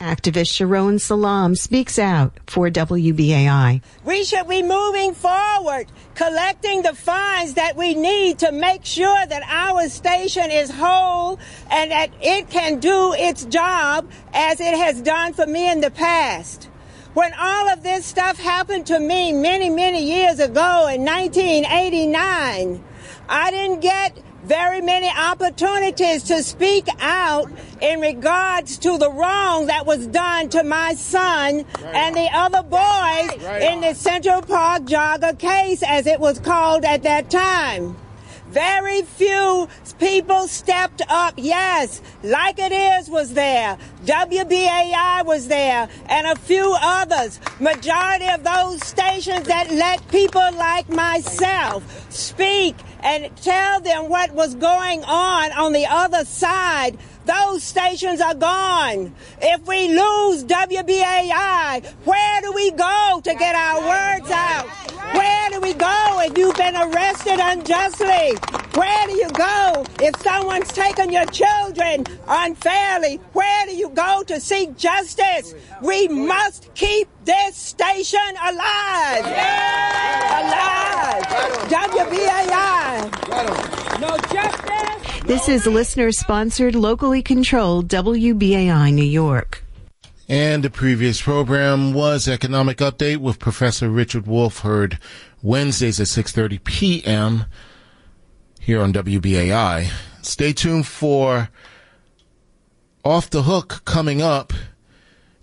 Activist Sharon Salaam speaks out for WBAI. We should be moving forward, collecting the funds that we need to make sure that our station is whole and that it can do its job as it has done for me in the past. When all of this stuff happened to me many, many years ago in 1989, I didn't get very many opportunities to speak out in regards to the wrong that was done to my son right. and the other boys right. in the Central Park jogger case, as it was called at that time. Very few people stepped up. Yes, like it is was there. WBAI was there and a few others. Majority of those stations that let people like myself speak and tell them what was going on on the other side. Those stations are gone. If we lose WBAI, where do we go to get our words out? Where do we go if you've been arrested unjustly? Where do you go if someone's taken your children unfairly? Where do you go to seek justice? We must keep this station alive. Alive. WBAI. No justice. This is listener sponsored, locally controlled WBAI New York. And the previous program was Economic Update with Professor Richard Wolff, heard Wednesdays at 6.30 p.m. here on WBAI. Stay tuned for Off the Hook coming up.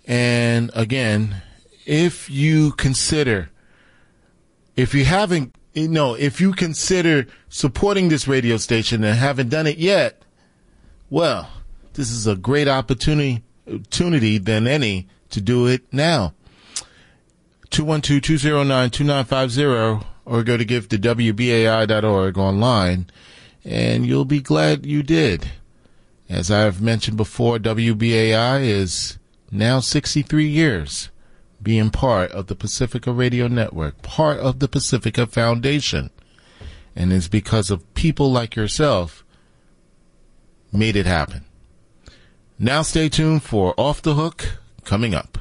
And again, if you consider, if you haven't, you know, if you consider supporting this radio station and haven't done it yet, well, this is a great opportunity, opportunity than any to do it now. 212-209-2950 or go to give to WBAI.org online and you'll be glad you did. As I've mentioned before, WBAI is now 63 years being part of the Pacifica Radio Network, part of the Pacifica Foundation. And it's because of people like yourself made it happen. Now stay tuned for Off the Hook coming up.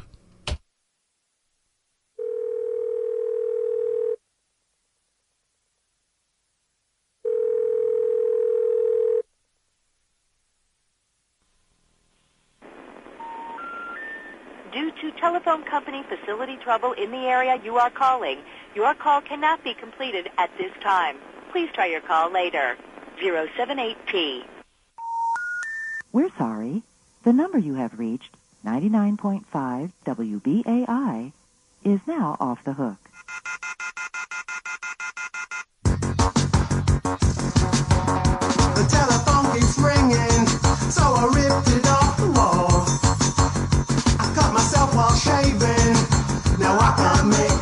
Due to telephone company facility trouble in the area you are calling, your call cannot be completed at this time. Please try your call later. 078P. We're sorry. The number you have reached, 99.5 WBAI, is now off the hook. The telephone keeps ringing, so I ripped it off the wall myself while shaving. Now I can't make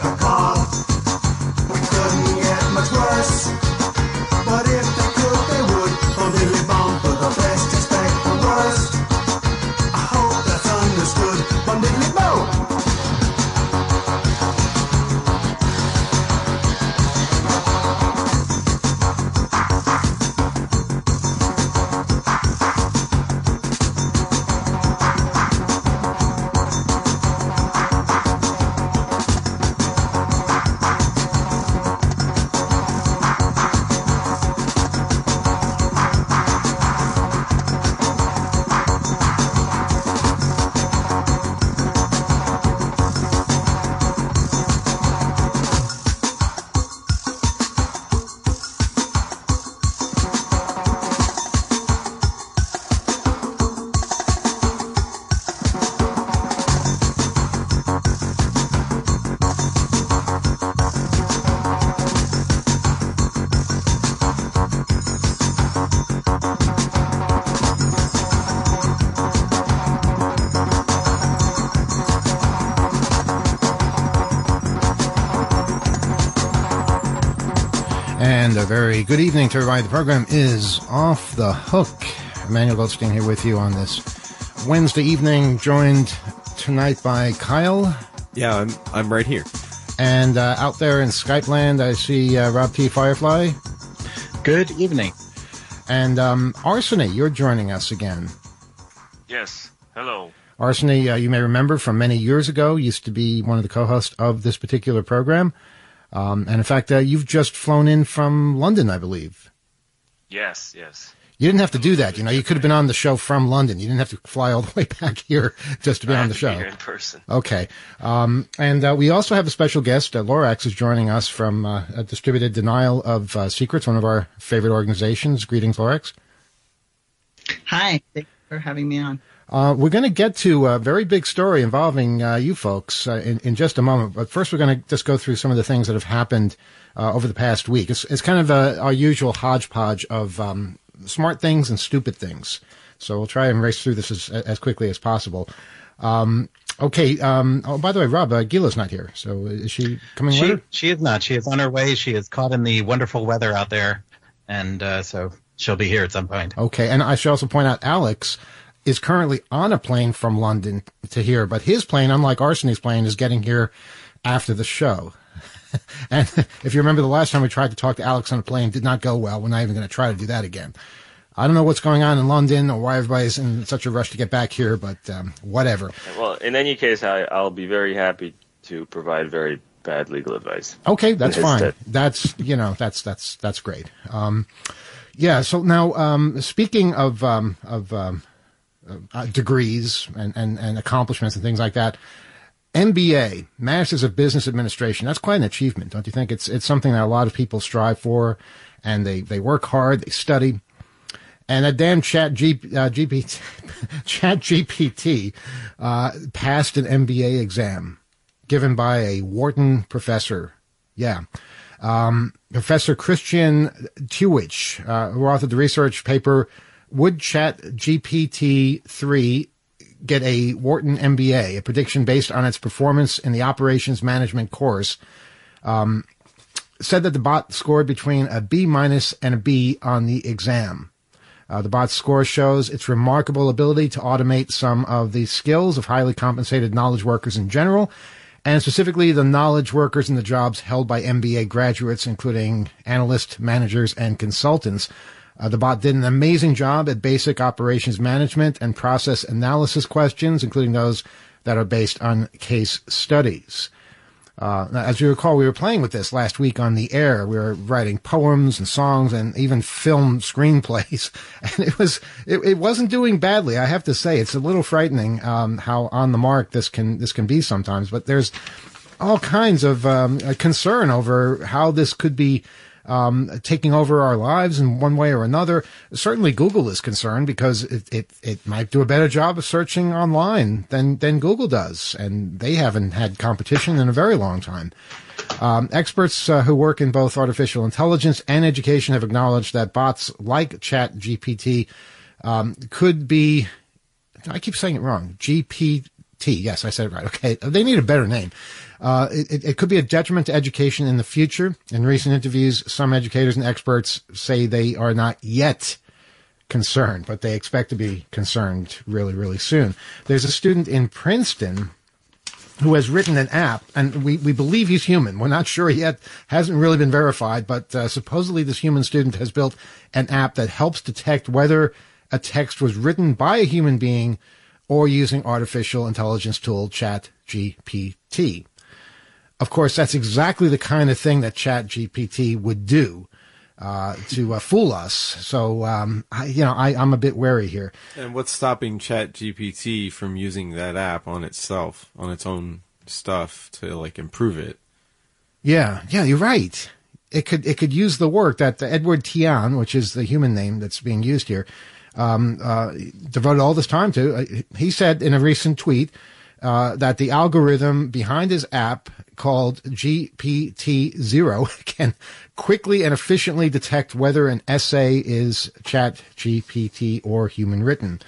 very good evening to everybody. The program is Off the Hook. Emmanuel Goldstein here with you on this Wednesday evening, joined tonight by Kyle. Yeah, I'm, I'm right here. And uh, out there in Skype land, I see uh, Rob T. Firefly. Good evening. And um, Arseny, you're joining us again. Yes. Hello. Arseny, uh, you may remember from many years ago, used to be one of the co-hosts of this particular program. Um, and in fact, uh, you've just flown in from London, I believe. Yes, yes. You didn't have to do that. You know, you could have been on the show from London. You didn't have to fly all the way back here just to be I on the show. here in person. Okay. Um, and uh, we also have a special guest. Uh, Lorax is joining us from uh, a Distributed Denial of uh, Secrets, one of our favorite organizations. Greetings, Lorax. Hi, thanks for having me on. Uh, we're going to get to a very big story involving uh, you folks uh, in, in just a moment. But first, we're going to just go through some of the things that have happened uh, over the past week. It's, it's kind of a, our usual hodgepodge of um, smart things and stupid things. So we'll try and race through this as, as quickly as possible. Um, okay. Um, oh, by the way, Rob, uh, Gila's not here. So is she coming She, later? she is not. She is on her way. She is caught in the wonderful weather out there, and uh, so she'll be here at some point. Okay, and I should also point out Alex is currently on a plane from London to here, but his plane, unlike Arseny's plane, is getting here after the show. and if you remember the last time we tried to talk to Alex on a plane, did not go well. We're not even going to try to do that again. I don't know what's going on in London or why everybody's in such a rush to get back here, but um, whatever. Well, in any case, I, I'll be very happy to provide very bad legal advice. Okay, that's fine. stead. That's you know that's that's that's great. Um, yeah. So now, um, speaking of um, of um, uh, degrees and, and and accomplishments and things like that, MBA, Masters of Business Administration. That's quite an achievement, don't you think? It's it's something that a lot of people strive for, and they they work hard, they study. And that damn chat G, uh, GPT, chat GPT, uh, passed an MBA exam given by a Wharton professor. Yeah. Um, Professor Christian Terwiesch, uh, who authored the research paper, Would Chat GPT 3 Get a Wharton MBA? A prediction based on its performance in the operations management course. Um, said that the bot scored between a B minus and a B on the exam. Uh, the bot's score shows its remarkable ability to automate some of the skills of highly compensated knowledge workers in general, and specifically the knowledge workers in the jobs held by MBA graduates, including analysts, managers, and consultants. Uh, the bot did an amazing job at basic operations management and process analysis questions, including those that are based on case studies. Uh, as you recall, we were playing with this last week on the air. We were writing poems and songs and even film screenplays, and it was it, it wasn't doing badly. I have to say, it's a little frightening um, how on the mark this can this can be sometimes. But there's all kinds of um, concern over how this could be um, taking over our lives in one way or another. Certainly, Google is concerned because it, it, it might do a better job of searching online than, than Google does. And they haven't had competition in a very long time. Um, experts uh, who work in both artificial intelligence and education have acknowledged that bots like ChatGPT um, could be, I keep saying it wrong, GPT. Yes, I said it right. Okay. They need a better name. Uh, it, it could be a detriment to education in the future. In recent interviews, some educators and experts say they are not yet concerned, but they expect to be concerned really, really soon. There's a student in Princeton who has written an app, and we, we believe he's human. We're not sure yet, hasn't really been verified, but uh, supposedly this human student has built an app that helps detect whether a text was written by a human being or using artificial intelligence tool Chat GPT. Of course, that's exactly the kind of thing that Chat GPT would do uh, to uh, fool us. So, um, I, you know, I, I'm a bit wary here. And what's stopping ChatGPT from using that app on itself, on its own stuff, to like improve it? Yeah, yeah, you're right. It could it could use the work that Edward Tian, which is the human name that's being used here, um, uh, devoted all this time to. Uh, he said in a recent tweet uh, that the algorithm behind his app called GPT Zero can quickly and efficiently detect whether an essay is Chat GPT or human written.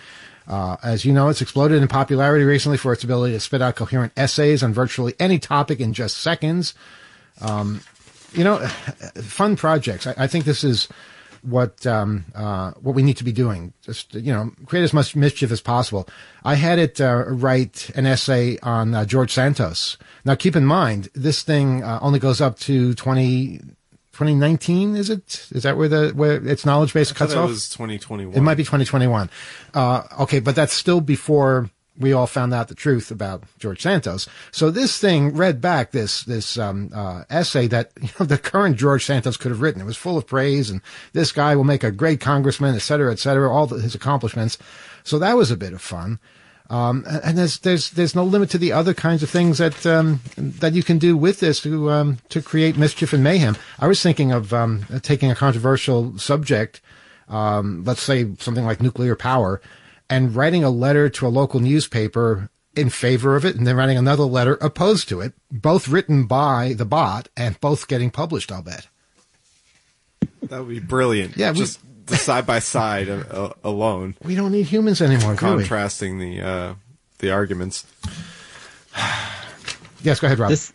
Uh, as you know, it's exploded in popularity recently for its ability to spit out coherent essays on virtually any topic in just seconds. Um, you know, fun projects. I, I think this is what um, uh, what we need to be doing. Just you know, create as much mischief as possible. I had it uh, write an essay on uh, George Santos. Now, keep in mind, this thing uh, only goes up to 20, 2019, Is it? Is that where the where its knowledge base I cuts off? was 2021. It might be 2021. Uh, okay, but that's still before we all found out the truth about George Santos. So this thing read back this this um, uh, essay that you know the current George Santos could have written. It was full of praise, and this guy will make a great congressman, et cetera, et cetera. All the, his accomplishments. So that was a bit of fun. Um, and there's there's there's no limit to the other kinds of things that um, that you can do with this to um, to create mischief and mayhem. I was thinking of um, taking a controversial subject, um, let's say something like nuclear power, and writing a letter to a local newspaper in favor of it, and then writing another letter opposed to it, both written by the bot and both getting published. I'll bet. That would be brilliant. Yeah, we- just the side by side uh, uh, alone, We don't need humans anymore, do we? contrasting the uh, the arguments. Yes, go ahead, Rob. This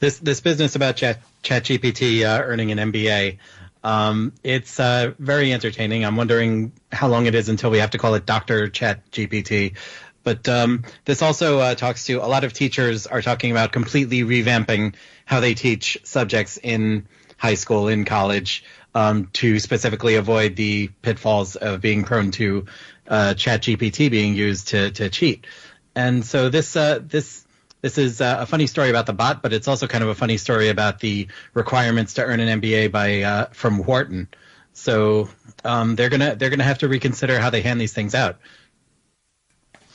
this this business about Chat ChatGPT uh, earning an MBA. Um, it's uh, very entertaining. I'm wondering how long it is until we have to call it Doctor Chat GPT. But um, this also uh, talks to a lot of teachers are talking about completely revamping how they teach subjects in high school, in college, um, to specifically avoid the pitfalls of being prone to uh, ChatGPT being used to to cheat. And so this uh, this this is uh, a funny story about the bot, but it's also kind of a funny story about the requirements to earn an MBA by uh, from Wharton. So um, they're gonna they're gonna have to reconsider how they hand these things out.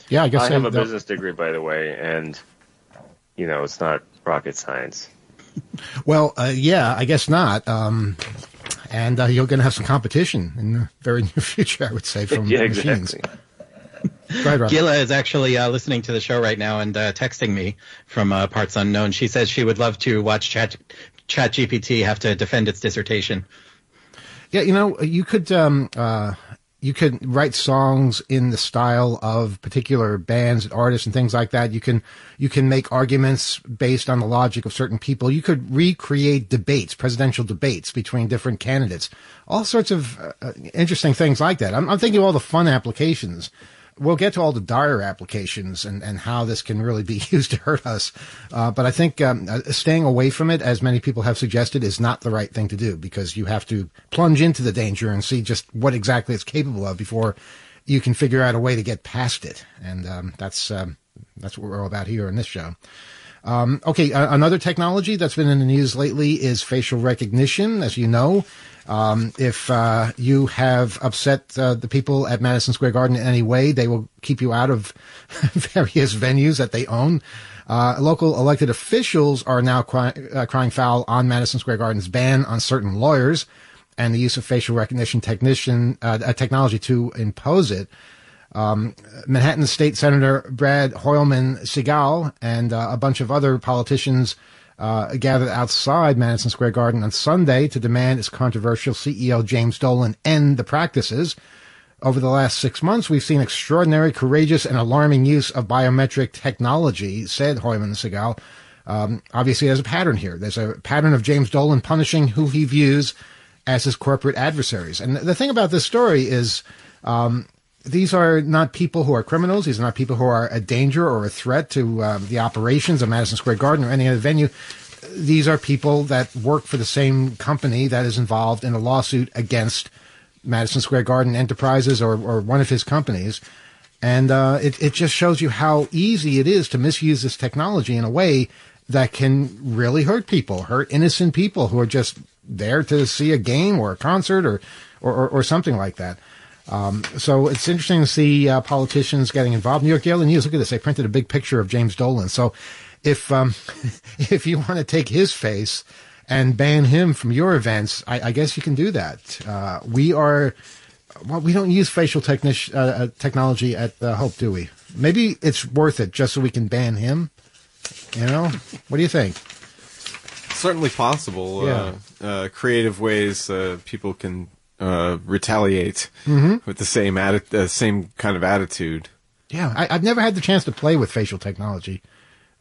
Yeah, I guess I have a they'll- business degree, by the way, and you know it's not rocket science. Well, uh, yeah, I guess not. Um, and uh, you're going to have some competition in the very near future, I would say, from Yeah, machines. exactly. Go Rob. Gila is actually uh, listening to the show right now and uh, texting me from uh, parts unknown. She says she would love to watch Chat ChatGPT have to defend its dissertation. Yeah, you know, you could um, uh, you could write songs in the style of particular bands and artists and things like that. You can you can make arguments based on the logic of certain people. You could recreate debates, presidential debates between different candidates. All sorts of uh, uh, interesting things like that. I'm, I'm thinking of all the fun applications. We'll get to all the dire applications and, and how this can really be used to hurt us. Uh, but I think um, uh, staying away from it, as many people have suggested, is not the right thing to do because you have to plunge into the danger and see just what exactly it's capable of before you can figure out a way to get past it. And um, that's um, that's what we're all about here in this show. Um, okay, uh, another technology that's been in the news lately is facial recognition. As you know, um, if uh, you have upset uh, the people at Madison Square Garden in any way, they will keep you out of various venues that they own. Uh, local elected officials are now cry- uh, crying foul on Madison Square Garden's ban on certain lawyers and the use of facial recognition technician uh, uh, technology to impose it. Um, Manhattan State Senator Brad Hoylman Sigal and a bunch of other politicians uh, gathered outside Madison Square Garden on Sunday to demand its controversial CEO James Dolan end the practices. Over the last six months, we've seen extraordinary, courageous, and alarming use of biometric technology, said Hoylman Sigal. Um, obviously, there's a pattern here. There's a pattern of James Dolan punishing who he views as his corporate adversaries. And the thing about this story is, um, these are not people who are criminals. These are not people who are a danger or a threat to um, the operations of Madison Square Garden or any other venue. These are people that work for the same company that is involved in a lawsuit against Madison Square Garden Enterprises or, or one of his companies. And uh, it, it just shows you how easy it is to misuse this technology in a way that can really hurt people, hurt innocent people who are just there to see a game or a concert or, or, or, or something like that. Um, so it's interesting to see uh, politicians getting involved. New York Daily News, look at this. They printed a big picture of James Dolan. So if um, if you want to take his face and ban him from your events, I, I guess you can do that. Uh, we are well, we don't use facial technic- uh, uh, technology at uh, Hope, do we? Maybe it's worth it just so we can ban him. You know, what do you think? Certainly possible. Yeah. Uh, uh, creative ways uh, people can uh, retaliate Mhm. with the same atti- uh, same kind of attitude. Yeah, I, I've never had the chance to play with facial technology.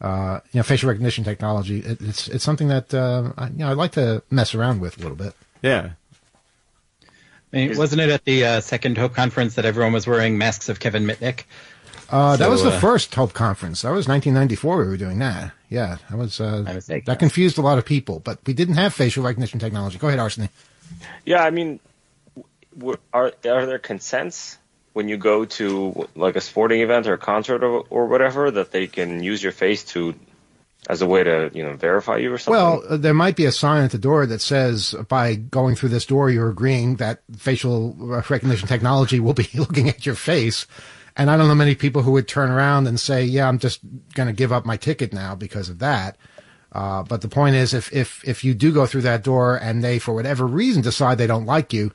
Uh, you know, facial recognition technology. It, it's it's something that uh, I, you know I'd like to mess around with a little bit. Yeah. I mean, wasn't it at the uh, second Hope conference that everyone was wearing masks of Kevin Mitnick? Uh, that was the uh, first Hope conference. That was 1994. We were doing that. Yeah, that was uh, that confused a lot of people. But we didn't have facial recognition technology. Go ahead, Arsene. Yeah, I mean, w- are are there consents when you go to like a sporting event or a concert or, or whatever that they can use your face to as a way to you know verify you or something? Well, uh, there might be a sign at the door that says, by going through this door, you're agreeing that facial recognition technology will be looking at your face. And I don't know many people who would turn around and say, yeah, I'm just going to give up my ticket now because of that. Uh, but the point is, if, if, if you do go through that door and they, for whatever reason, decide they don't like you,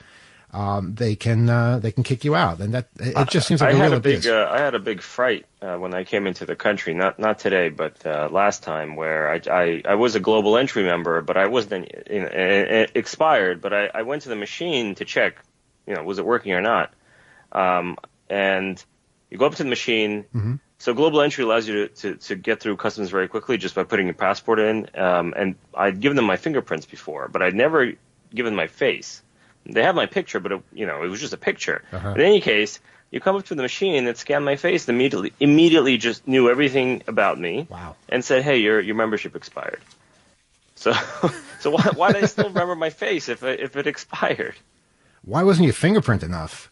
um, they can uh, they can kick you out, and that it just seems like I a had real a big uh, I had a big fright uh, when I came into the country. Not not today, but uh, last time where I, I I was a global entry member, but I wasn't you know, it expired. But I, I went to the machine to check, you know, was it working or not. Um, and you go up to the machine. Mhm. So global entry allows you to, to, to get through customs very quickly just by putting your passport in. Um, and I'd given them my fingerprints before, but I'd never given my face. They have my picture, but it, you know it was just a picture. Uh-huh. In any case, you come up to the machine that scanned my face, and immediately immediately just knew everything about me. Wow. And said, "Hey, your your membership expired." So so why why do I still remember my face if it, if it expired? Why wasn't your fingerprint enough?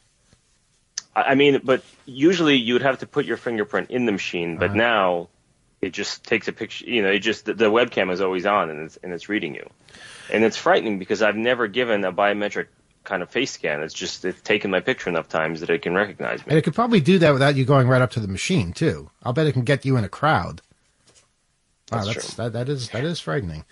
I I mean, but usually you would have to put your fingerprint in the machine, but Uh-huh. now it just takes a picture. You know, it just the, the webcam is always on and it's and it's reading you, and it's frightening because I've never given a biometric kind of face scan. It's just it's taken my picture enough times that it can recognize me. And it could probably do that without you going right up to the machine too. I'll bet it can get you in a crowd. Wow, That's that's, that, that is that is frightening.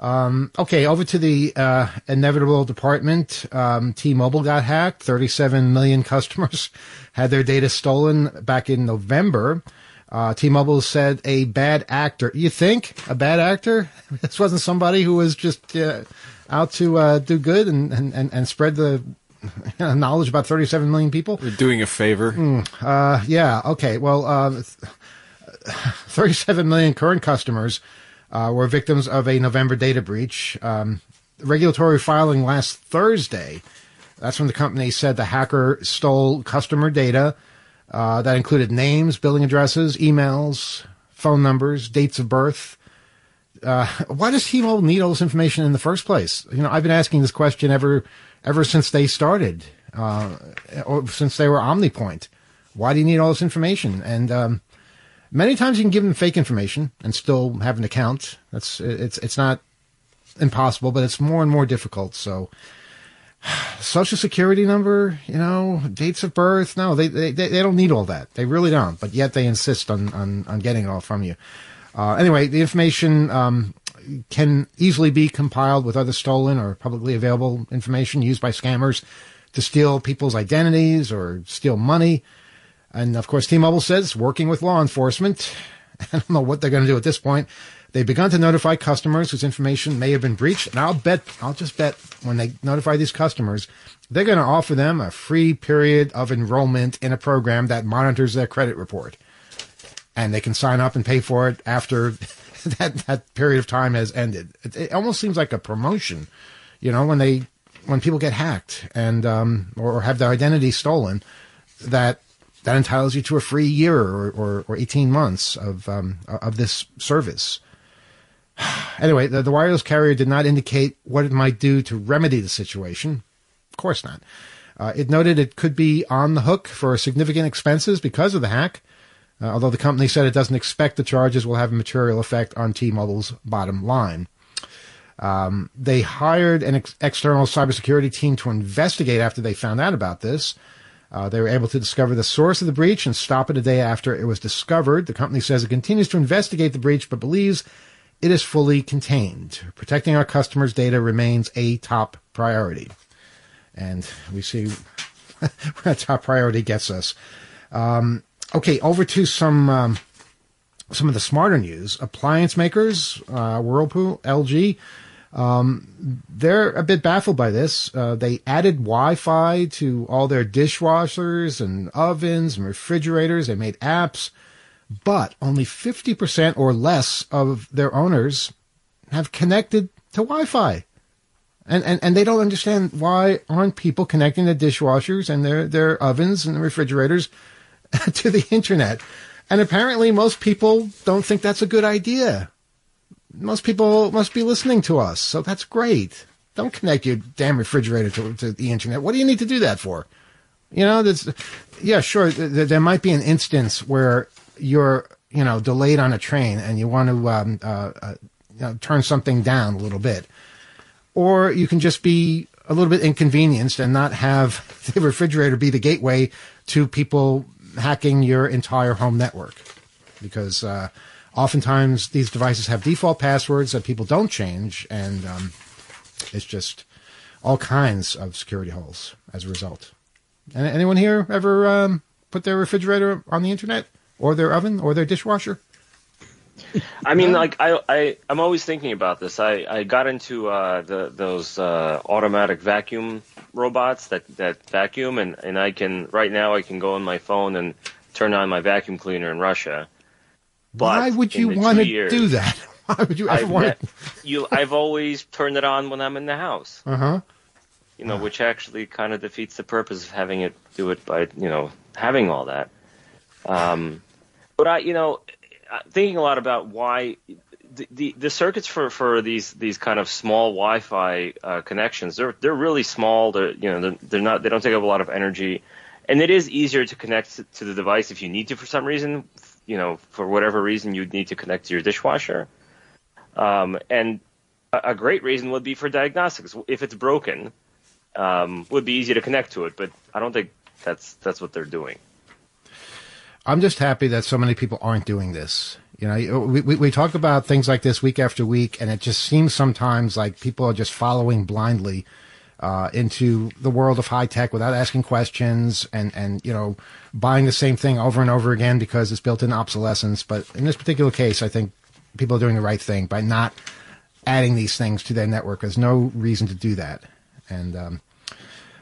Um, okay, over to the uh, inevitable department. Um, T-Mobile got hacked. 37 million customers had their data stolen back in November. Uh, T-Mobile said a bad actor. You think a bad actor? This wasn't somebody who was just uh, out to uh, do good and, and, and, and spread the knowledge about 37 million people. They're doing a favor. Uh, yeah. Okay. Well, uh, 37 million current customers uh, were victims of a November data breach. Um, regulatory filing last Thursday. That's when the company said the hacker stole customer data uh, that included names, billing addresses, emails, phone numbers, dates of birth. Uh, why does T-Mobile need all this information in the first place? You know, I've been asking this question ever ever since they started, uh, or since they were OmniPoint. Why do you need all this information? And um, many times you can give them fake information and still have an account. That's it's it's not impossible, but it's more and more difficult. So, social security number, you know, dates of birth. No, they they they don't need all that. They really don't. But yet they insist on on on getting it all from you. Uh, anyway, the information um, can easily be compiled with other stolen or publicly available information used by scammers to steal people's identities or steal money. And of course, T-Mobile says working with law enforcement. I don't know what they're going to do at this point. They've begun to notify customers whose information may have been breached. And I'll bet, I'll just bet when they notify these customers, they're going to offer them a free period of enrollment in a program that monitors their credit report. And they can sign up and pay for it after that, that period of time has ended. It, it almost seems like a promotion, you know, when they, when people get hacked and, um, or have their identity stolen, that that entitles you to a free year or, or, or 18 months of, um, of this service. Anyway, the, the wireless carrier did not indicate what it might do to remedy the situation. Of course not. Uh, it noted it could be on the hook for significant expenses because of the hack, uh, although the company said it doesn't expect the charges will have a material effect on T-Mobile's bottom line. Um, they hired an ex- external cybersecurity team to investigate after they found out about this. Uh, they were able to discover the source of the breach and stop it a day after it was discovered. The company says it continues to investigate the breach, but believes it is fully contained. Protecting our customers' data remains a top priority. And we see where top priority gets us. Um, okay, over to some um, some of the smarter news. Appliance makers, uh, Whirlpool, LG, um, they're a bit baffled by this. Uh, they added Wi-Fi to all their dishwashers and ovens and refrigerators. They made apps, but only 50% or less of their owners have connected to Wi-Fi. And, and, and they don't understand why aren't people connecting their dishwashers and their, their ovens and the refrigerators to the internet. And apparently most people don't think that's a good idea. Most people must be listening to us, so that's great. Don't connect your damn refrigerator to, to the internet. What do you need to do that for? You know, there's, yeah, sure. th- th- there might be an instance where you're, you know, delayed on a train and you want to um, uh, uh, you know, turn something down a little bit, or you can just be a little bit inconvenienced and not have the refrigerator be the gateway to people hacking your entire home network, because uh, oftentimes these devices have default passwords that people don't change, and um, it's just all kinds of security holes as a result. Anyone here ever um, put their refrigerator on the internet, or their oven, or their dishwasher? I mean, like I, I, I'm always thinking about this. I, I got into uh, the those uh, automatic vacuum robots that, that vacuum, and, and I can right now I can go on my phone and turn on my vacuum cleaner in Russia. But Why would you want to years, do that? Why would you ever I've, want ne- you, I've always turned it on when I'm in the house. Uh huh. You know, which actually kind of defeats the purpose of having it do it by you know having all that. Um, but I, you know, thinking a lot about why the, the, the circuits for, for these these kind of small Wi-Fi uh, connections they're they're really small. They're you know they're, they're not they don't take up a lot of energy, and it is easier to connect to, to the device if you need to for some reason. You know, for whatever reason you'd need to connect to your dishwasher. Um, and a, a great reason would be for diagnostics. If it's broken, um, would be easy to connect to it. But I don't think that's that's what they're doing. I'm just happy that so many people aren't doing this. You know, we, we, we talk about things like this week after week, and it just seems sometimes like people are just following blindly uh, into the world of high tech without asking questions and, and, you know, buying the same thing over and over again because it's built in obsolescence. But in this particular case, I think people are doing the right thing by not adding these things to their network. There's no reason to do that. And, um,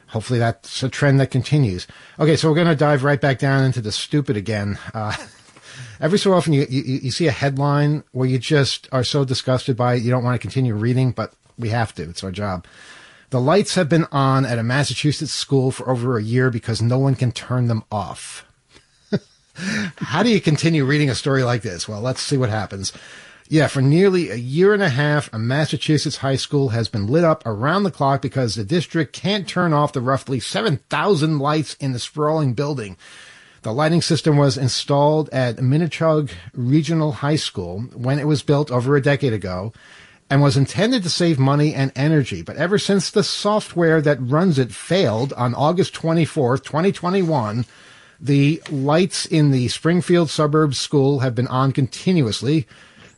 hopefully that's a trend that continues. Okay, so we're going to dive right back down into the stupid again. Uh, every so often you, you, you see a headline where you just are so disgusted by it, you don't want to continue reading, but we have to. It's our job. The lights have been on at a Massachusetts school for over a year because no one can turn them off. How do you continue reading a story like this? Well, let's see what happens. Yeah, for nearly a year and a half, a Massachusetts high school has been lit up around the clock because the district can't turn off the roughly 7,000 lights in the sprawling building. The lighting system was installed at Minnechaug Regional High School when it was built over a decade ago and was intended to save money and energy. But ever since the software that runs it failed on August 24th, 2021, the lights in the Springfield suburbs school have been on continuously,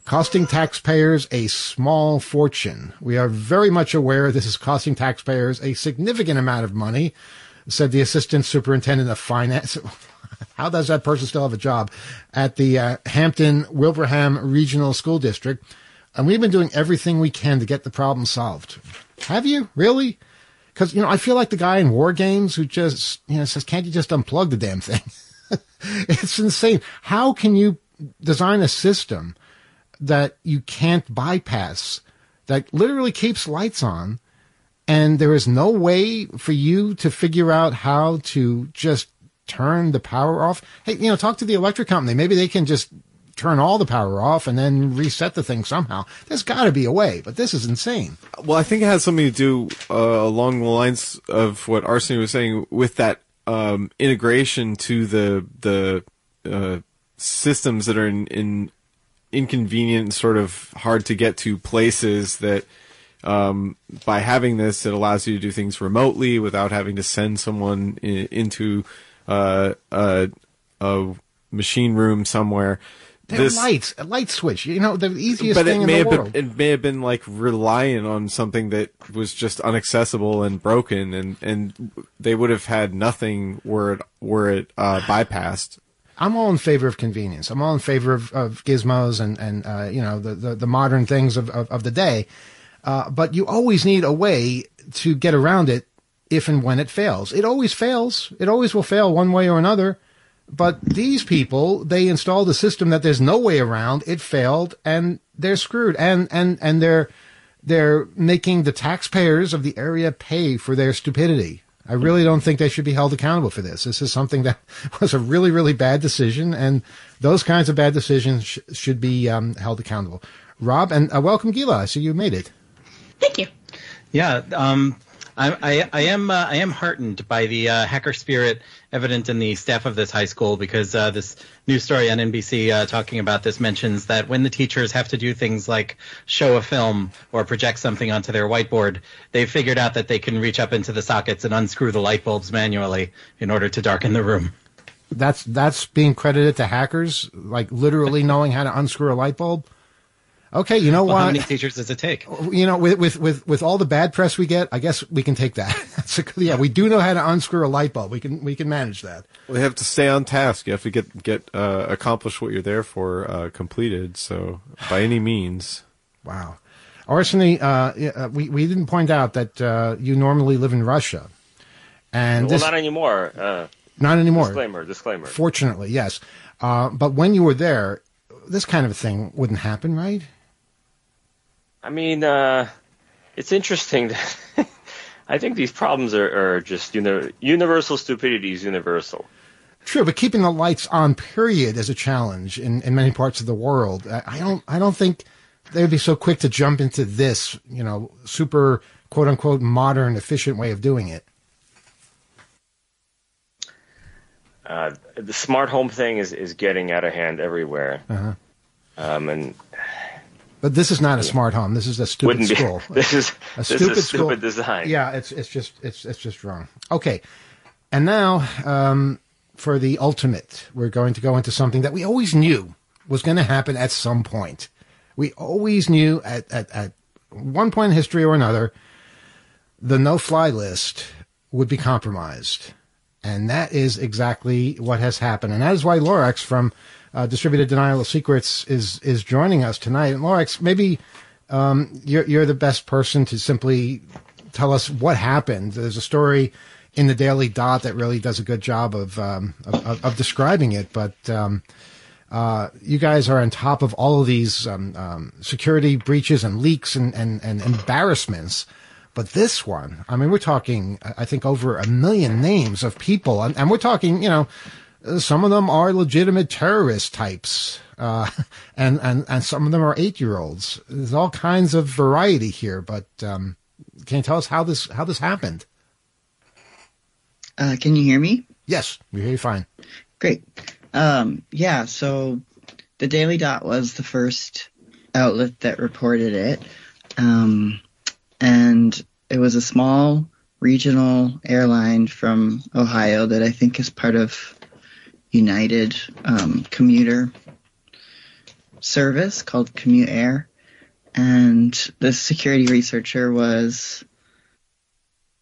costing taxpayers a small fortune. We are very much aware this is costing taxpayers a significant amount of money, said the assistant superintendent of finance. How does that person still have a job at the uh, Hampden Wilbraham Regional School District? And we've been doing everything we can to get the problem solved. Have you really? Because you know, I feel like the guy in War Games who just you know says, "Can't you just unplug the damn thing?" it's insane. How can you design a system that you can't bypass that literally keeps lights on, and there is no way for you to figure out how to just turn the power off? Hey, you know, talk to the electric company. Maybe they can just turn all the power off and then reset the thing somehow. There's got to be a way, but this is insane. Well, I think it has something to do uh, along the lines of what Arsene was saying with that um, integration to the the uh, systems that are in, in inconvenient, and sort of hard to get to places that. Um, by having this, it allows you to do things remotely without having to send someone i- into uh, a, a machine room somewhere. They're lights, a light switch. You know, the easiest but thing it may in the have world. been it may have been like relying on something that was just inaccessible and broken, and and they would have had nothing were it were it uh, bypassed. I'm all in favor of convenience. I'm all in favor of, of gizmos and and uh, you know the, the the modern things of of, of the day. Uh, but you always need a way to get around it if and when it fails. It always fails. It always will fail one way or another. But these people, they installed a system that there's no way around. It failed, and they're screwed. And and and they're they're making the taxpayers of the area pay for their stupidity. I really don't think they should be held accountable for this. This is something that was a really, really bad decision, and those kinds of bad decisions sh- should be um, held accountable. Rob, and uh, welcome, Gila. I see you made it. Thank you. Yeah, um, I, I, I am uh, I am heartened by the uh, hacker spirit evident in the staff of this high school because uh, this news story on NBC uh, talking about this mentions that when the teachers have to do things like show a film or project something onto their whiteboard, they've figured out that they can reach up into the sockets and unscrew the light bulbs manually in order to darken the room. That's that's being credited to hackers, like literally knowing how to unscrew a light bulb. Okay, you know Well, what? how many teachers does it take? you know, with, with with with all the bad press we get, I guess we can take that. That's a, yeah, we do know how to unscrew a light bulb. We can we can manage that. We have to stay on task. You have to get get uh, accomplish what you're there for uh, completed. So by any means. Wow, Arseny, uh, uh, we we didn't point out that uh, you normally live in Russia, and well, this not anymore. Uh, not anymore. Disclaimer. Disclaimer. Fortunately, yes. Uh, but when you were there, this kind of thing wouldn't happen, right? I mean, uh, it's interesting that I think these problems are, are just you know universal stupidity is universal. True, but keeping the lights on, period, is a challenge in, in many parts of the world. I, I don't I don't think they would be so quick to jump into this, you know, super quote unquote modern, efficient way of doing it. Uh, the smart home thing is, is getting out of hand everywhere, Uh-huh. um, and But this is not a smart home. This is a stupid Wouldn't be- school. this is- a this is stupid stupid school. design. Yeah, it's it's just it's it's just wrong. Okay, and now um, for the ultimate, we're going to go into something that we always knew was going to happen at some point. We always knew at, at at one point in history or another, the no-fly list would be compromised. And that is exactly what has happened. And that is why Lorax from uh, Distributed Denial of Secrets is is joining us tonight. And Lorax, maybe um, you're, you're the best person to simply tell us what happened. There's a story in the Daily Dot that really does a good job of um, of, of, describing it. But um, uh, you guys are on top of all of these um, um, security breaches and leaks and, and, and embarrassments. But this one, I mean, we're talking, I think, over a million names of people. And, and we're talking, you know, some of them are legitimate terrorist types. Uh, and, and, and some of them are eight year olds. There's all kinds of variety here. But um, can you tell us how this, how this happened? Uh, can you hear me? Yes, we hear you fine. Great. Um, yeah, so the Daily Dot was the first outlet that reported it. Um, and it was a small regional airline from Ohio that I think is part of United um, Commuter Service called Commute Air. And the security researcher was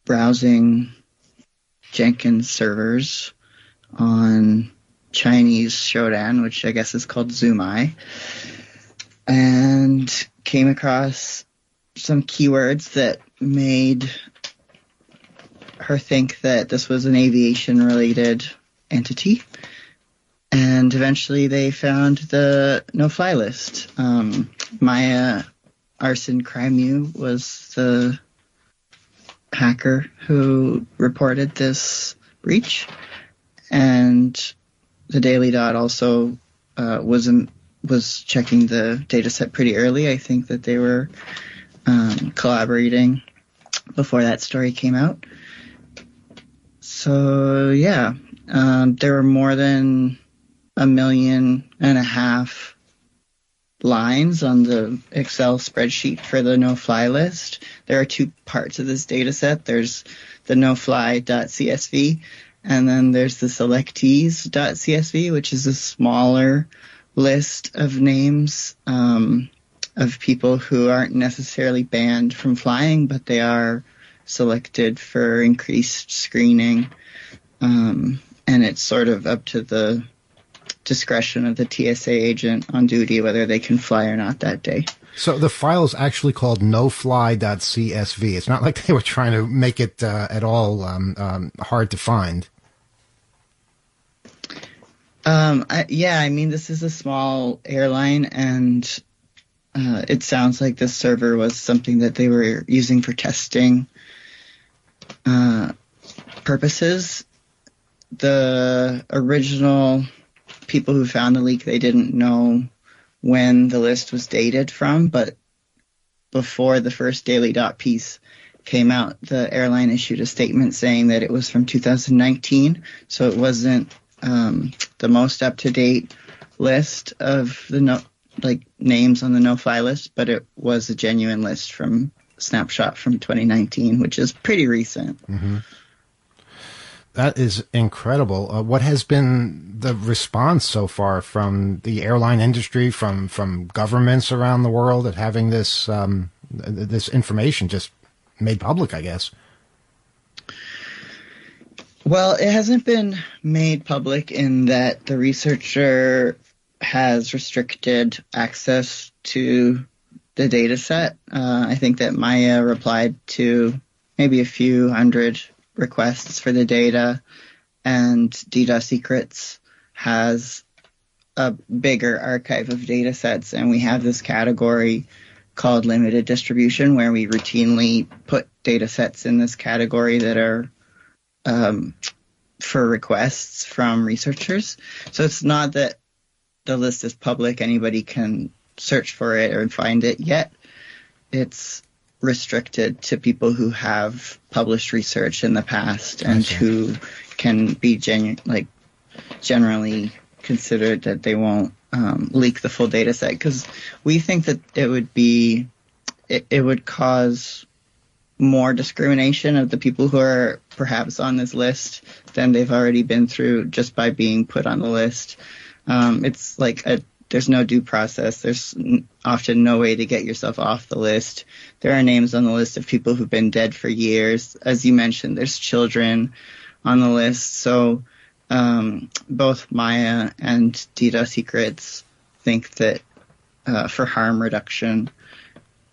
browsing Jenkins servers on Chinese Shodan, which I guess is called ZoomEye, and came across some keywords that made her think that this was an aviation related entity. And eventually they found the no fly list. Um, Maia Arson Crimew was the hacker who reported this breach. And the Daily Dot also uh, was um, was checking the data set pretty early. I think that they were um, collaborating before that story came out. So yeah, um, there were more than a million and a half lines on the Excel spreadsheet for the no-fly list. There are two parts of this data set. There's the no-fly.csv and then there's the selectees.csv, which is a smaller list of names um, of people who aren't necessarily banned from flying, but they are selected for increased screening. Um, and it's sort of up to the discretion of the TSA agent on duty whether they can fly or not that day. So the file is actually called nofly.csv. It's not like they were trying to make it uh, at all um, um, hard to find. Um, I, yeah, I mean, this is a small airline, and uh, it sounds like this server was something that they were using for testing uh, purposes. The original people who found the leak, they didn't know when the list was dated from, but before the first Daily Dot piece came out, the airline issued a statement saying that it was from 2019, so it wasn't um, the most up to date list of the no like names on the no fly list, but it was a genuine list from snapshot from 2019, which is pretty recent. hmm That is incredible. Uh, what has been the response so far from the airline industry, from from governments around the world at having this um, this information just made public? I guess. Well, it hasn't been made public in that the researcher has restricted access to the data set. Uh, I think that Maia replied to maybe a few hundred requests for the data, and DDoS Secrets has a bigger archive of data sets, and we have this category called limited distribution where we routinely put data sets in this category that are um, for requests from researchers. So it's not that the list is public, anybody can search for it or find it yet. It's restricted to people who have published research in the past and Gotcha. who can be genu- like generally considered that they won't um, leak the full data set because we think that it would be it, it would cause more discrimination of the people who are perhaps on this list than they've already been through just by being put on the list. Um, it's like a, there's no due process. There's often no way to get yourself off the list. There are names on the list of people who've been dead for years. As you mentioned, there's children on the list. So um, both Maia and DDoS Secrets think that uh, for harm reduction,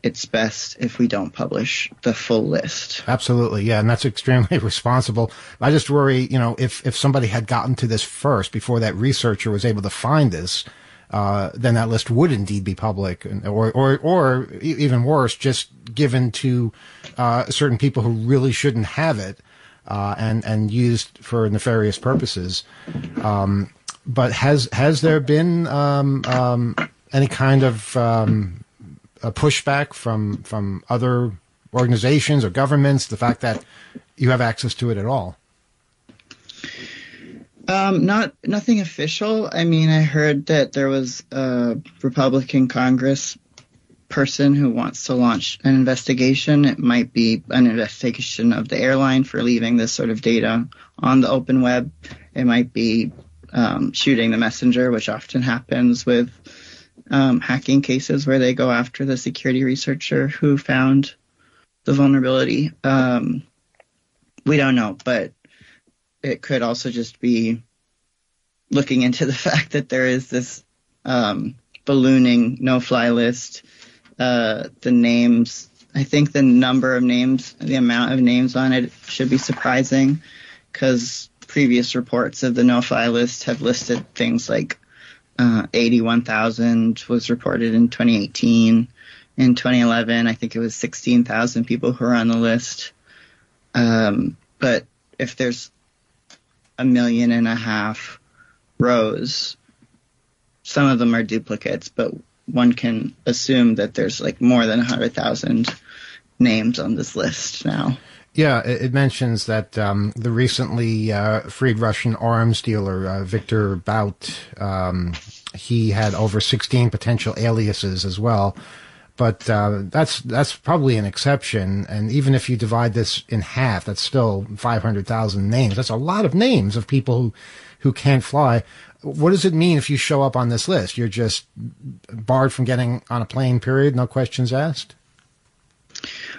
it's best if we don't publish the full list. Absolutely, yeah, and that's extremely responsible. I just worry, you know, if if somebody had gotten to this first before that researcher was able to find this, uh, then that list would indeed be public, or or or even worse, just given to uh, certain people who really shouldn't have it, uh, and and used for nefarious purposes. Um, but has has there been um, um, any kind of um, pushback from from other organizations or governments? The fact that you have access to it at all. Um, not nothing official. I mean, I heard that there was a Republican Congress person who wants to launch an investigation. It might be an investigation of the airline for leaving this sort of data on the open web. It might be um, shooting the messenger, which often happens with um, hacking cases where they go after the security researcher who found the vulnerability. Um, we don't know, but it could also just be looking into the fact that there is this um, ballooning no-fly list. Uh, the names, I think the number of names, the amount of names on it should be surprising because previous reports of the no-fly list have listed things like uh, 81,000 was reported in 2018. In 2011, I think it was 16,000 people who are on the list. Um, but if there's a million and a half rows, some of them are duplicates, but one can assume that there's like more than 100,000 names on this list now. Yeah, it, mentions that um, the recently uh, freed Russian arms dealer uh, Victor Bout, um, he had over 16 potential aliases as well. But uh, that's that's probably an exception, and even if you divide this in half, that's still 500,000 names. That's a lot of names of people who who can't fly. What does it mean if you show up on this list? You're just barred from getting on a plane. Period. No questions asked.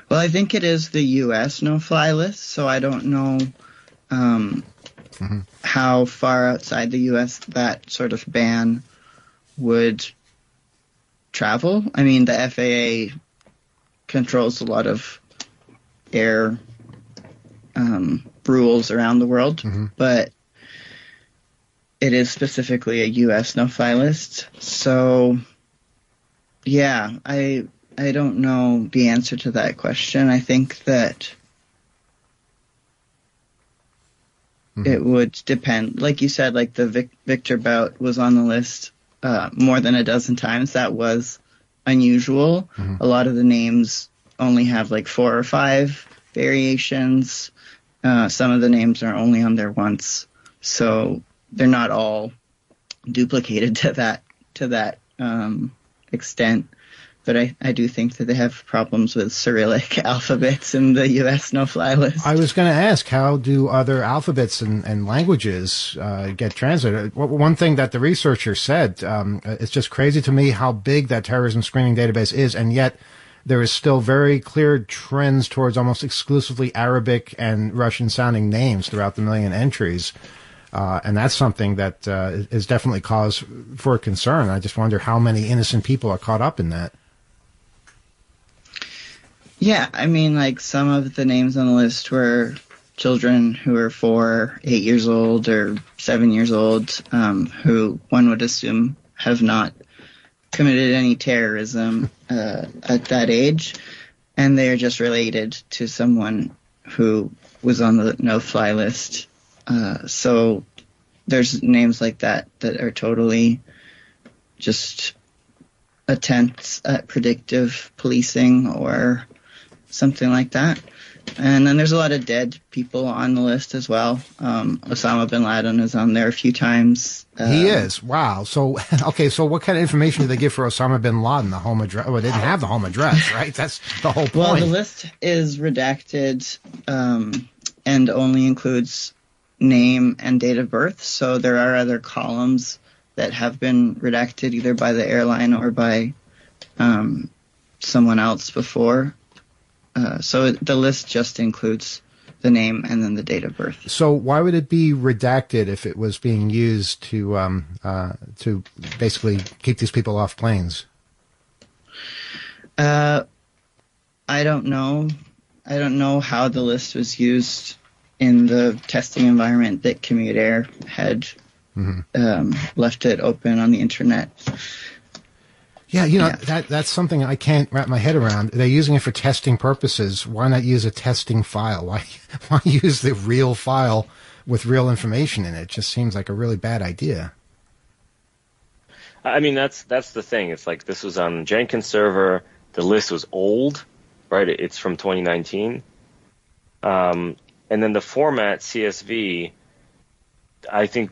Well, I think it is the U.S. no-fly list, so I don't know um, how far outside the U.S. that sort of ban would travel. I mean, the FAA controls a lot of air um, rules around the world, but it is specifically a U.S. no-fly list. So, yeah, I I don't know the answer to that question. I think that it would depend. Like you said, like the Vic- Victor Bout was on the list uh, more than a dozen times. That was unusual. A lot of the names only have like four or five variations. Uh, some of the names are only on there once, so they're not all duplicated to that to that um, extent. But I, I do think that they have problems with Cyrillic alphabets in the U.S. no-fly list. I was going to ask, how do other alphabets and, and languages uh, get translated? One thing that the researcher said, um, it's just crazy to me how big that terrorism screening database is, and yet there is still very clear trends towards almost exclusively Arabic and Russian sounding names throughout the million entries. Uh, and that's something that uh, is definitely cause for concern. I just wonder how many innocent people are caught up in that. Yeah, I mean, like some of the names on the list were children who were four, eight years old, or seven years old, um, who one would assume have not committed any terrorism uh, at that age, and they are just related to someone who was on the no-fly list. Uh, so there's names like that that are totally just attempts at predictive policing or something like that. And then there's a lot of dead people on the list as well. Um, Osama bin Laden is on there a few times. he Um, is. Wow. So, okay. So, what kind of information did they give for Osama bin Laden? The home address? Well, they didn't have the home address, right? That's the whole point. Well, the list is redacted um, and only includes name and date of birth. So there are other columns that have been redacted either by the airline or by um, someone else before. Uh, so the list just includes the name and then the date of birth. So why would it be redacted if it was being used to um, uh, to basically keep these people off planes? Uh, I don't know. I don't know how the list was used in the testing environment that CommutAir had um, left it open on the internet. Yeah, you know that that's something I can't wrap my head around. They're using it for testing purposes. Why not use a testing file? Why why use the real file with real information in it? It just seems like a really bad idea. I mean, that's that's the thing. It's like this was on the Jenkins server. The list was old, right? It's from 2019. Um, and then the format CSV, I think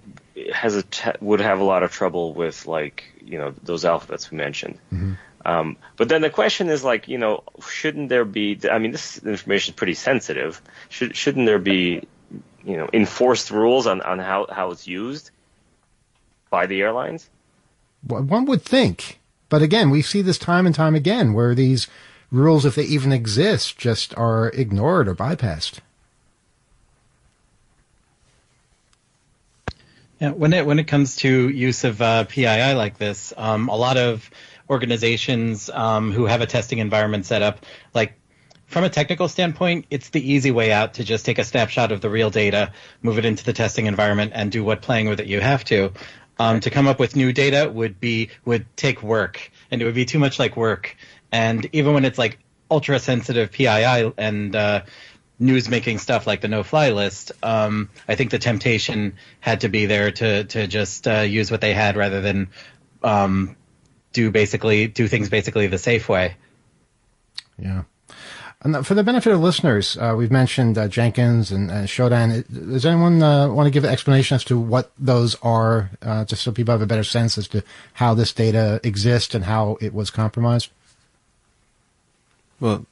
has a te- would have a lot of trouble with like you know those alphabets we mentioned. Um, but then the question is like, you know, shouldn't there be? I mean, this information is pretty sensitive. Should shouldn't there be, you know, enforced rules on on how how it's used by the airlines? One would think, but again, we see this time and time again where these rules, if they even exist, just are ignored or bypassed. Yeah, when it when it comes to use of uh, PII like this, um, a lot of organizations um, who have a testing environment set up, like from a technical standpoint, it's the easy way out to just take a snapshot of the real data, move it into the testing environment, and do what playing with it you have to. Um, to come up with new data would be would take work, and it would be too much like work. And even when it's like ultra sensitive PII and uh, news making stuff like the no fly list, um, I think the temptation had to be there to to just uh, use what they had rather than um, do basically do things basically the safe way. Yeah. And for the benefit of listeners, uh, we've mentioned uh, Jenkins and uh, Shodan. Does anyone uh, want to give an explanation as to what those are, uh, just so people have a better sense as to how this data exists and how it was compromised? Well,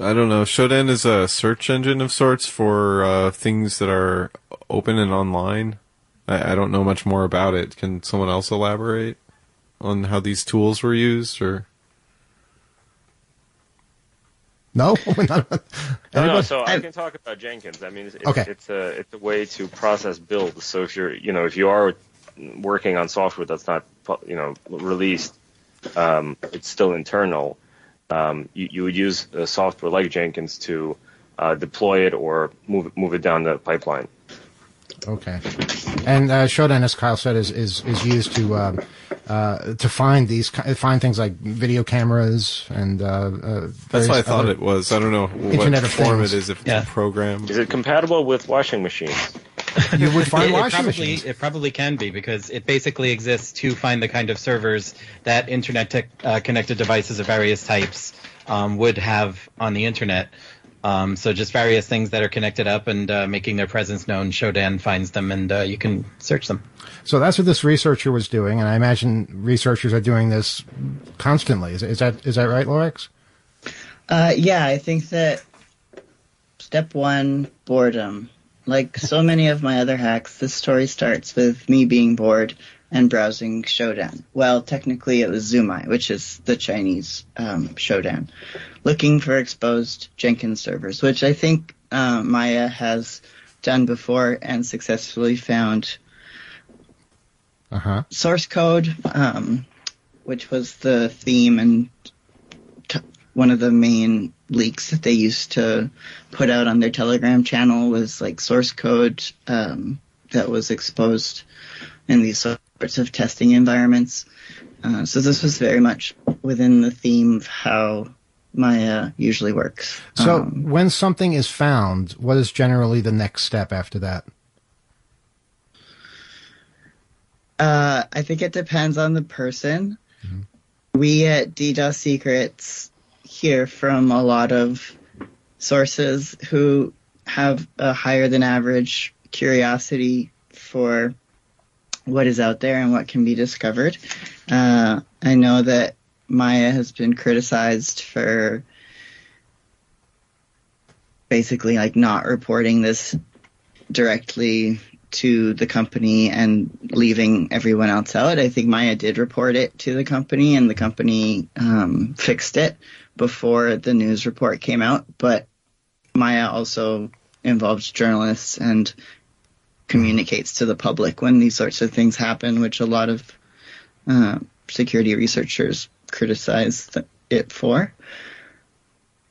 I don't know. Shodan is a search engine of sorts for uh, things that are open and online. I, I don't know much more about it. Can someone else elaborate on how these tools were used, or? No, No, no. So I can talk about Jenkins. I mean, it's, it's, Okay. it's a it's a way to process builds. So if you're you know if you are working on software that's not you know released, um, it's still internal. Um, you, you would use a software like Jenkins to uh, deploy it or move it, move it down the pipeline. Okay. And uh, Shodan, as Kyle said, is is, is used to um, uh, to find these find things like video cameras and uh, uh, That's what I thought it was. I don't know what Internet form Things. it is. If it's Yeah. a program. Is it compatible with washing machines? You would find it, it washing probably machines. it probably can be because it basically exists to find the kind of servers that internet tech, uh, connected devices of various types um, would have on the internet. Um, so just various things that are connected up and uh, making their presence known. Shodan finds them, and uh, you can search them. So that's what this researcher was doing, and I imagine researchers are doing this constantly. Is, is that is that right, Lorax? Uh, yeah, I think that step one, boredom. Like so many of my other hacks, this story starts with me being bored and browsing Shodan. Well, technically it was ZoomEye, which is the Chinese um, Shodan, looking for exposed Jenkins servers, which I think uh, Maia has done before and successfully found Uh huh. source code, um, which was the theme and one of the main leaks that they used to put out on their Telegram channel was like source code um, that was exposed in these sorts of testing environments. Uh, so this was very much within the theme of how Maia usually works. So Um, when something is found, what is generally the next step after that? Uh, I think it depends on the person. We at DDoS Secrets hear from a lot of sources who have a higher than average curiosity for what is out there and what can be discovered. Uh, I know that Maia has been criticized for basically like not reporting this directly to the company and leaving everyone else out. I think Maia did report it to the company and the company um, fixed it before the news report came out. But Maia also involves journalists and communicates to the public when these sorts of things happen, which a lot of uh, security researchers criticize it for.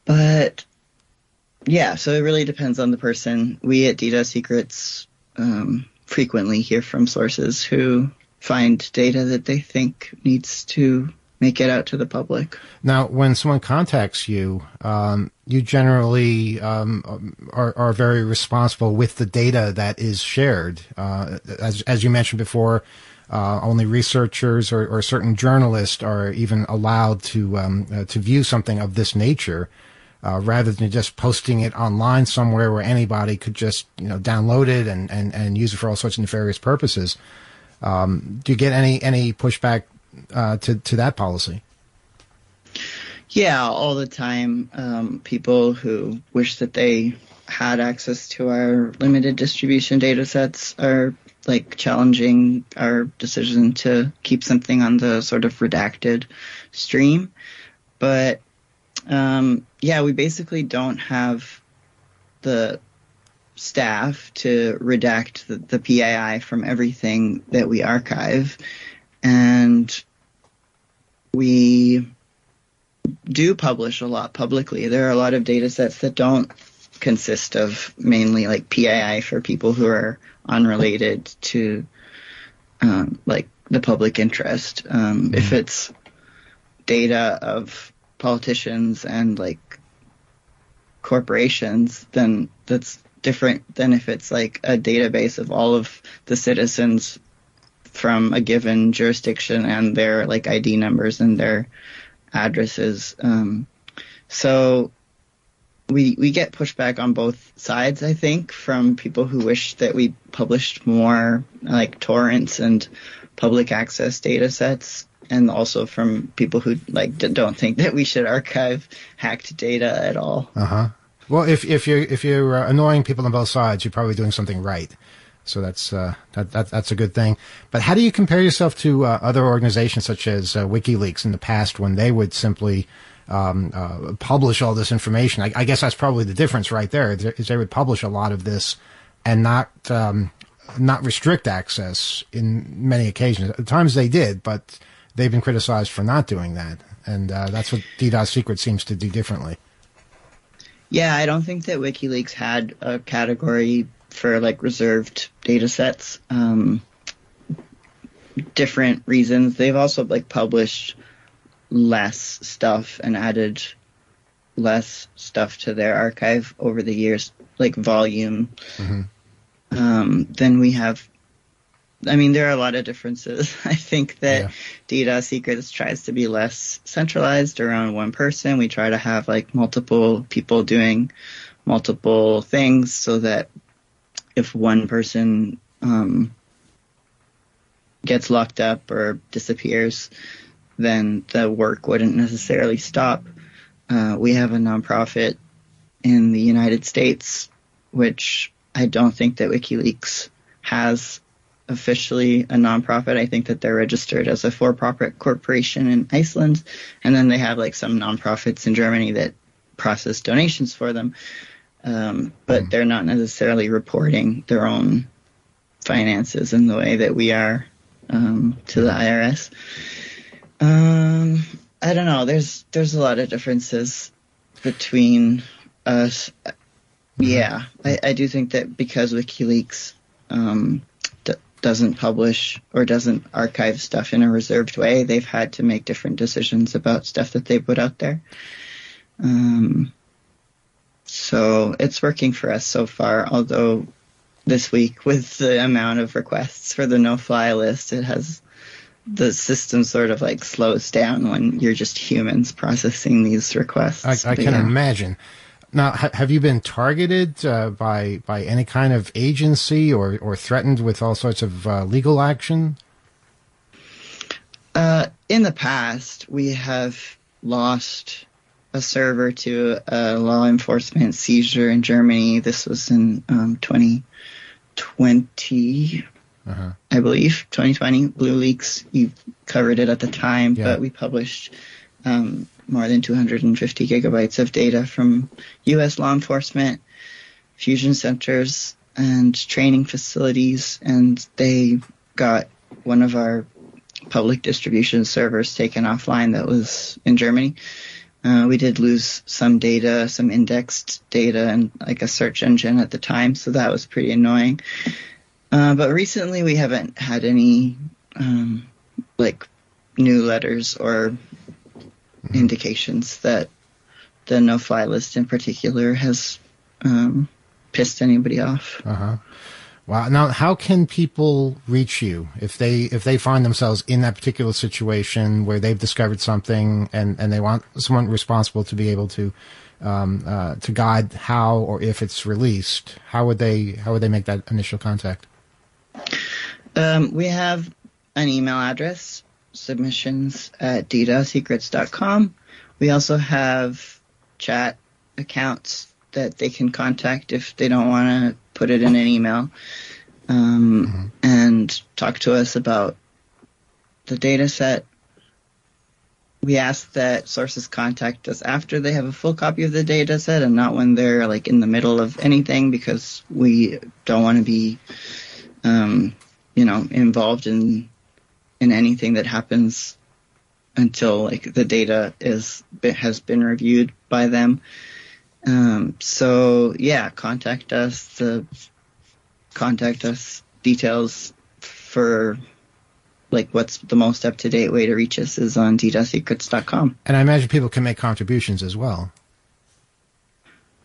But yeah, so it really depends on the person. We at DDoS Secrets um, frequently hear from sources who find data that they think needs to make it out to the public. Now, when someone contacts you, um, you generally um, are, are very responsible with the data that is shared. Uh, as, as you mentioned before, uh, only researchers or, or certain journalists are even allowed to um, uh, to view something of this nature, uh, rather than just posting it online somewhere where anybody could just you know download it and, and, and use it for all sorts of nefarious purposes. Um, do you get any any pushback uh, to to that policy? Yeah, all the time. Um, people who wish that they had access to our limited distribution data sets are like challenging our decision to keep something on the sort of redacted stream. But um, yeah, we basically don't have the staff to redact the, the PII from everything that we archive. And we do publish a lot publicly. There are a lot of data sets that don't consist of mainly like PII for people who are unrelated to um, like the public interest. Um, If it's data of politicians and like corporations, then that's different than if it's like a database of all of the citizens from a given jurisdiction and their like ID numbers and their addresses. Um, so we we get pushback on both sides, I think, from people who wish that we published more like torrents and public access data sets, and also from people who like d- don't think that we should archive hacked data at all. Uh huh. Well, if if you if you're uh, annoying people on both sides, you're probably doing something right. So that's uh, that, that that's a good thing. But how do you compare yourself to uh, other organizations such as uh, WikiLeaks in the past when they would simply um, uh, publish all this information? I, I guess that's probably the difference right there. Is they would publish a lot of this and not um, not restrict access in many occasions. At times they did, but they've been criticized for not doing that, and uh, that's what DDoS Secret seems to do differently. Yeah, I don't think that WikiLeaks had a category for like reserved data sets. Um, different reasons. They've also like published less stuff and added less stuff to their archive over the years, like volume. Um, then we have I mean, there are a lot of differences. I think that DDoS Secrets tries to be less centralized around one person. We try to have like multiple people doing multiple things so that if one person um, gets locked up or disappears, then the work wouldn't necessarily stop. Uh, we have a nonprofit in the United States, which I don't think that WikiLeaks has officially a nonprofit. I think that they're registered as a for-profit corporation in Iceland, and then they have like some nonprofits in Germany that process donations for them. Um, but they're not necessarily reporting their own finances in the way that we are um, to the IRS. Um, I don't know. There's there's a lot of differences between us. Yeah, I, I do think that because WikiLeaks um, d- doesn't publish or doesn't archive stuff in a reserved way, they've had to make different decisions about stuff that they put out there. Um, so it's working for us so far, although this week with the amount of requests for the no-fly list, it has the system sort of like slows down when you're just humans processing these requests. I, I can yeah. imagine. Now, ha- have you been targeted uh, by by any kind of agency or, or threatened with all sorts of uh, legal action? Uh, in the past, we have lost a server to a law enforcement seizure in Germany. This was in um, 2020, Uh-huh. I believe, 2020. BlueLeaks, you covered it at the time, Yeah. but we published um, more than 250 gigabytes of data from U.S. law enforcement, fusion centers, and training facilities, and they got one of our public distribution servers taken offline that was in Germany. Uh, we did lose some data, some indexed data, and like a search engine at the time, so that was pretty annoying. Uh, but recently, we haven't had any um, like new letters or indications that the no-fly list in particular has um, pissed anybody off. Uh huh. Wow. Now, how can people reach you if they if they find themselves in that particular situation where they've discovered something and, and they want someone responsible to be able to um, uh, to guide how or if it's released? How would they how would they make that initial contact? Um, we have an email address, submissions at ddosecrets.com. We also have chat accounts that they can contact if they don't want to put it in an email um, and talk to us about the data set. We ask that sources contact us after they have a full copy of the data set and not when they're like in the middle of anything because we don't want to be um, you know, involved in in anything that happens until like the data is has been reviewed by them. Um, so yeah, contact us. The contact us details for like what's the most up to date way to reach us is on ddosecrets.com. And I imagine people can make contributions as well.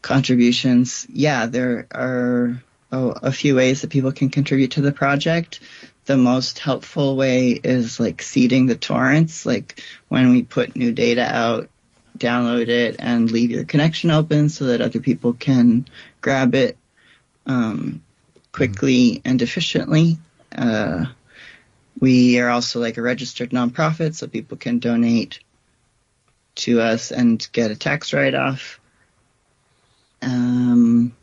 contributions. Yeah, there are oh, a few ways that people can contribute to the project. The most helpful way is like seeding the torrents. Like when we put new data out, download it and leave your connection open so that other people can grab it um, quickly and efficiently. Uh, we are also like a registered nonprofit, so people can donate to us and get a tax write-off. Um,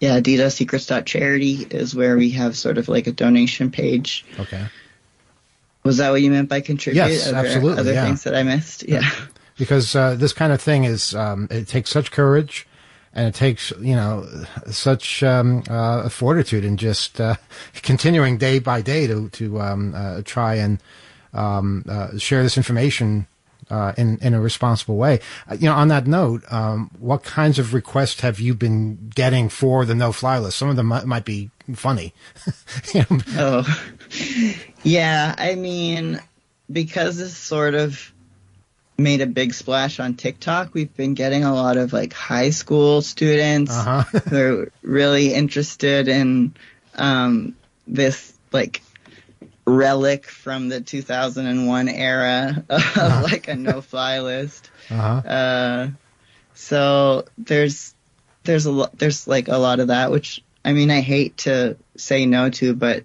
yeah, Secrets.charity is where we have sort of like a donation page. Okay. Was that what you meant by contribute? Yes, Are there absolutely, Other yeah. things that I missed? Yeah. Because uh, this kind of thing is um, it takes such courage and it takes you know such um, uh, fortitude and just uh, continuing day by day to to um, uh, try and um, uh, share this information uh, in in a responsible way. Uh, you know, on that note, um, what kinds of requests have you been getting for the no fly list? Some of them might, might be funny. You know, Oh, yeah. I mean, because it's sort of made a big splash on TikTok, we've been getting a lot of like high school students Uh-huh. who are really interested in um, this like relic from the 2001 era of like a no-fly list. Uh-huh. Uh, so there's there's a lot there's like a lot of that, which I mean I hate to say no to, but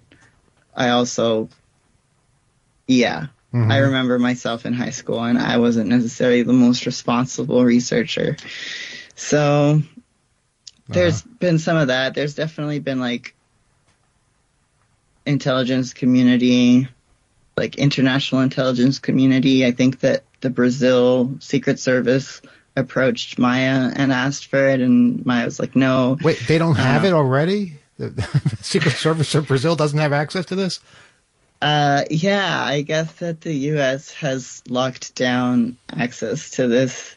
I also yeah. Mhm. I remember myself in high school and I wasn't necessarily the most responsible researcher. So there's been some of that. There's definitely been like intelligence community, like international intelligence community. I think that the Brazil Secret Service approached Maia and asked for it, and Maia was like, "No." Wait, they don't have Uh, it already? The, the Secret Service of Brazil doesn't have access to this? Uh, yeah, I guess that the U.S. has locked down access to this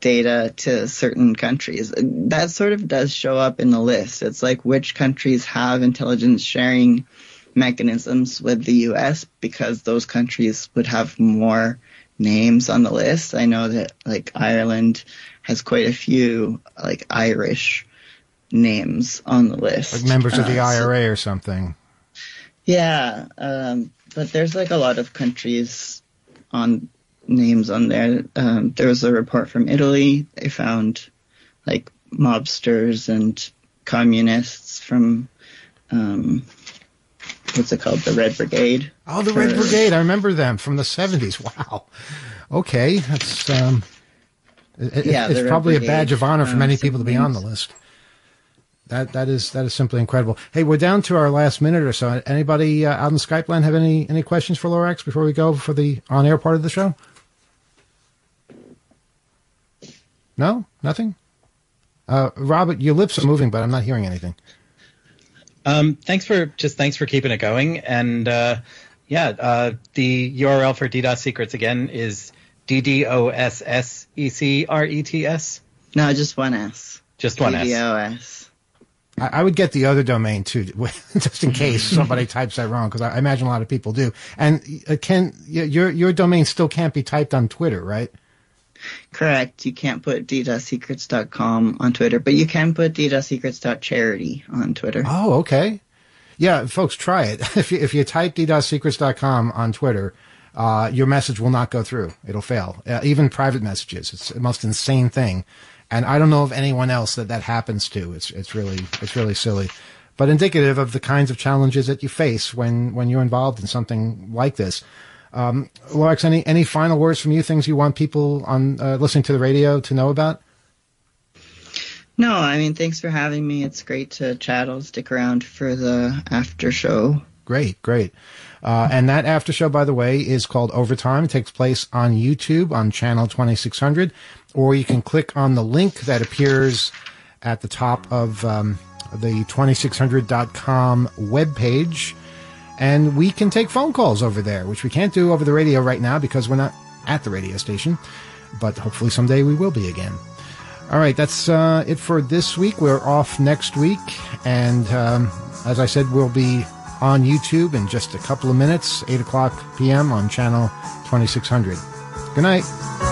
data to certain countries. That sort of does show up in the list. It's like which countries have intelligence sharing mechanisms with the U.S. because those countries would have more names on the list. I know that like Ireland has quite a few like Irish names on the list. Like members of the Uh, so- IRA or something. Yeah, um, but there's like a lot of countries on names on there. Um, there was a report from Italy. They found like mobsters and communists from um, what's it called, the Red Brigade. Oh, the Red Brigade. I remember them from the 70s. Wow. Okay. That's, um, it, Yeah, it's probably a badge of honor for um, many people to be on the list. That, that is, that is simply incredible. Hey, we're down to our last minute or so. Anybody uh, out in Skype land have any, any questions for Lorax before we go for the on air part of the show? No? Nothing? Uh, Robert, your lips are moving, but I'm not hearing anything. Um, thanks for just thanks for keeping it going. And uh, yeah, uh, the URL for DDoS secrets again is d d o s s e c r e t s. No, just one S. Just one S. I, I would get the other domain too, just in case somebody types that wrong, because I, I imagine a lot of people do. And uh, Ken, your your domain still can't be typed on Twitter, right? Correct. You can't put d.secrets.com on Twitter, but you can put d.secrets.charity on Twitter. Oh, okay. Yeah, folks, try it. If you if you type d.secrets.com on Twitter, uh, your message will not go through. It'll fail. Uh, even private messages. It's the most insane thing. And I don't know of anyone else that that happens to. It's it's really it's really silly, but indicative of the kinds of challenges that you face when when you're involved in something like this. Um, Lorax, any any final words from you? Things you want people on uh, listening to the radio to know about? No, I mean, thanks for having me. It's great to chat. I'll stick around for the after show. Great, great. Uh, and that after show, by the way, is called Overtime. It takes place on YouTube on channel 2600, or you can click on the link that appears at the top of um, the 2600.com webpage. And we can take phone calls over there, which we can't do over the radio right now because we're not at the radio station. But hopefully someday we will be again. All right, that's uh, it for this week. We're off next week. And um, as I said, we'll be on YouTube in just a couple of minutes, 8 o'clock p.m. on channel 2600. Good night.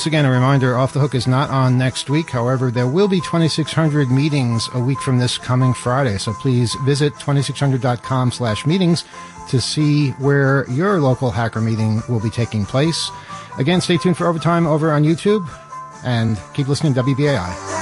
Once again, a reminder Off the Hook is not on next week. However, there will be 2600 meetings a week from this coming Friday. So please visit 2600.com slash meetings to see where your local hacker meeting will be taking place. Again, stay tuned for overtime over on YouTube and keep listening to WBAI.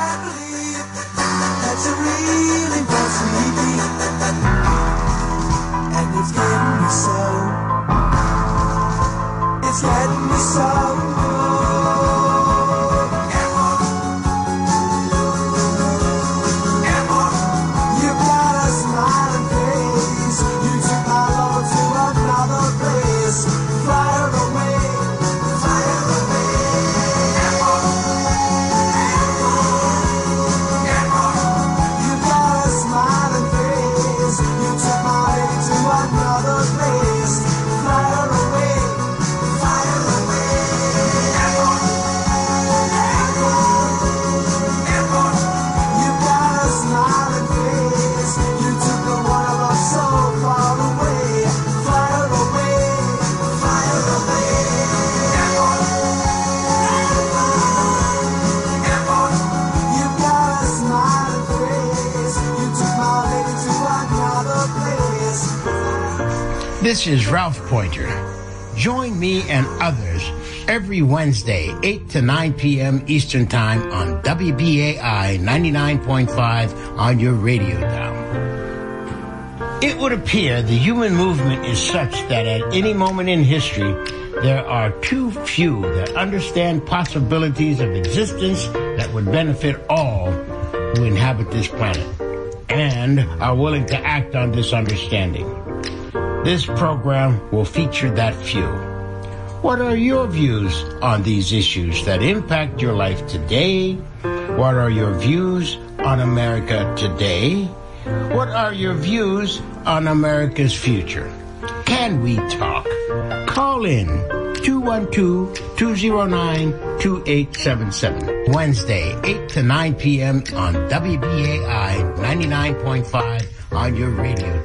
This is Ralph Poynter. Join me and others every Wednesday, 8 to 9 p.m. Eastern Time on WBAI 99.5 on your radio dial. It would appear the human movement is such that at any moment in history, there are too few that understand possibilities of existence that would benefit all who inhabit this planet and are willing to act on this understanding. This program will feature that few. What are your views on these issues that impact your life today? What are your views on America today? What are your views on America's future? Can we talk? Call in 212-209-2877. Wednesday, 8 to 9 p.m. on WBAI 99.5 on your radio.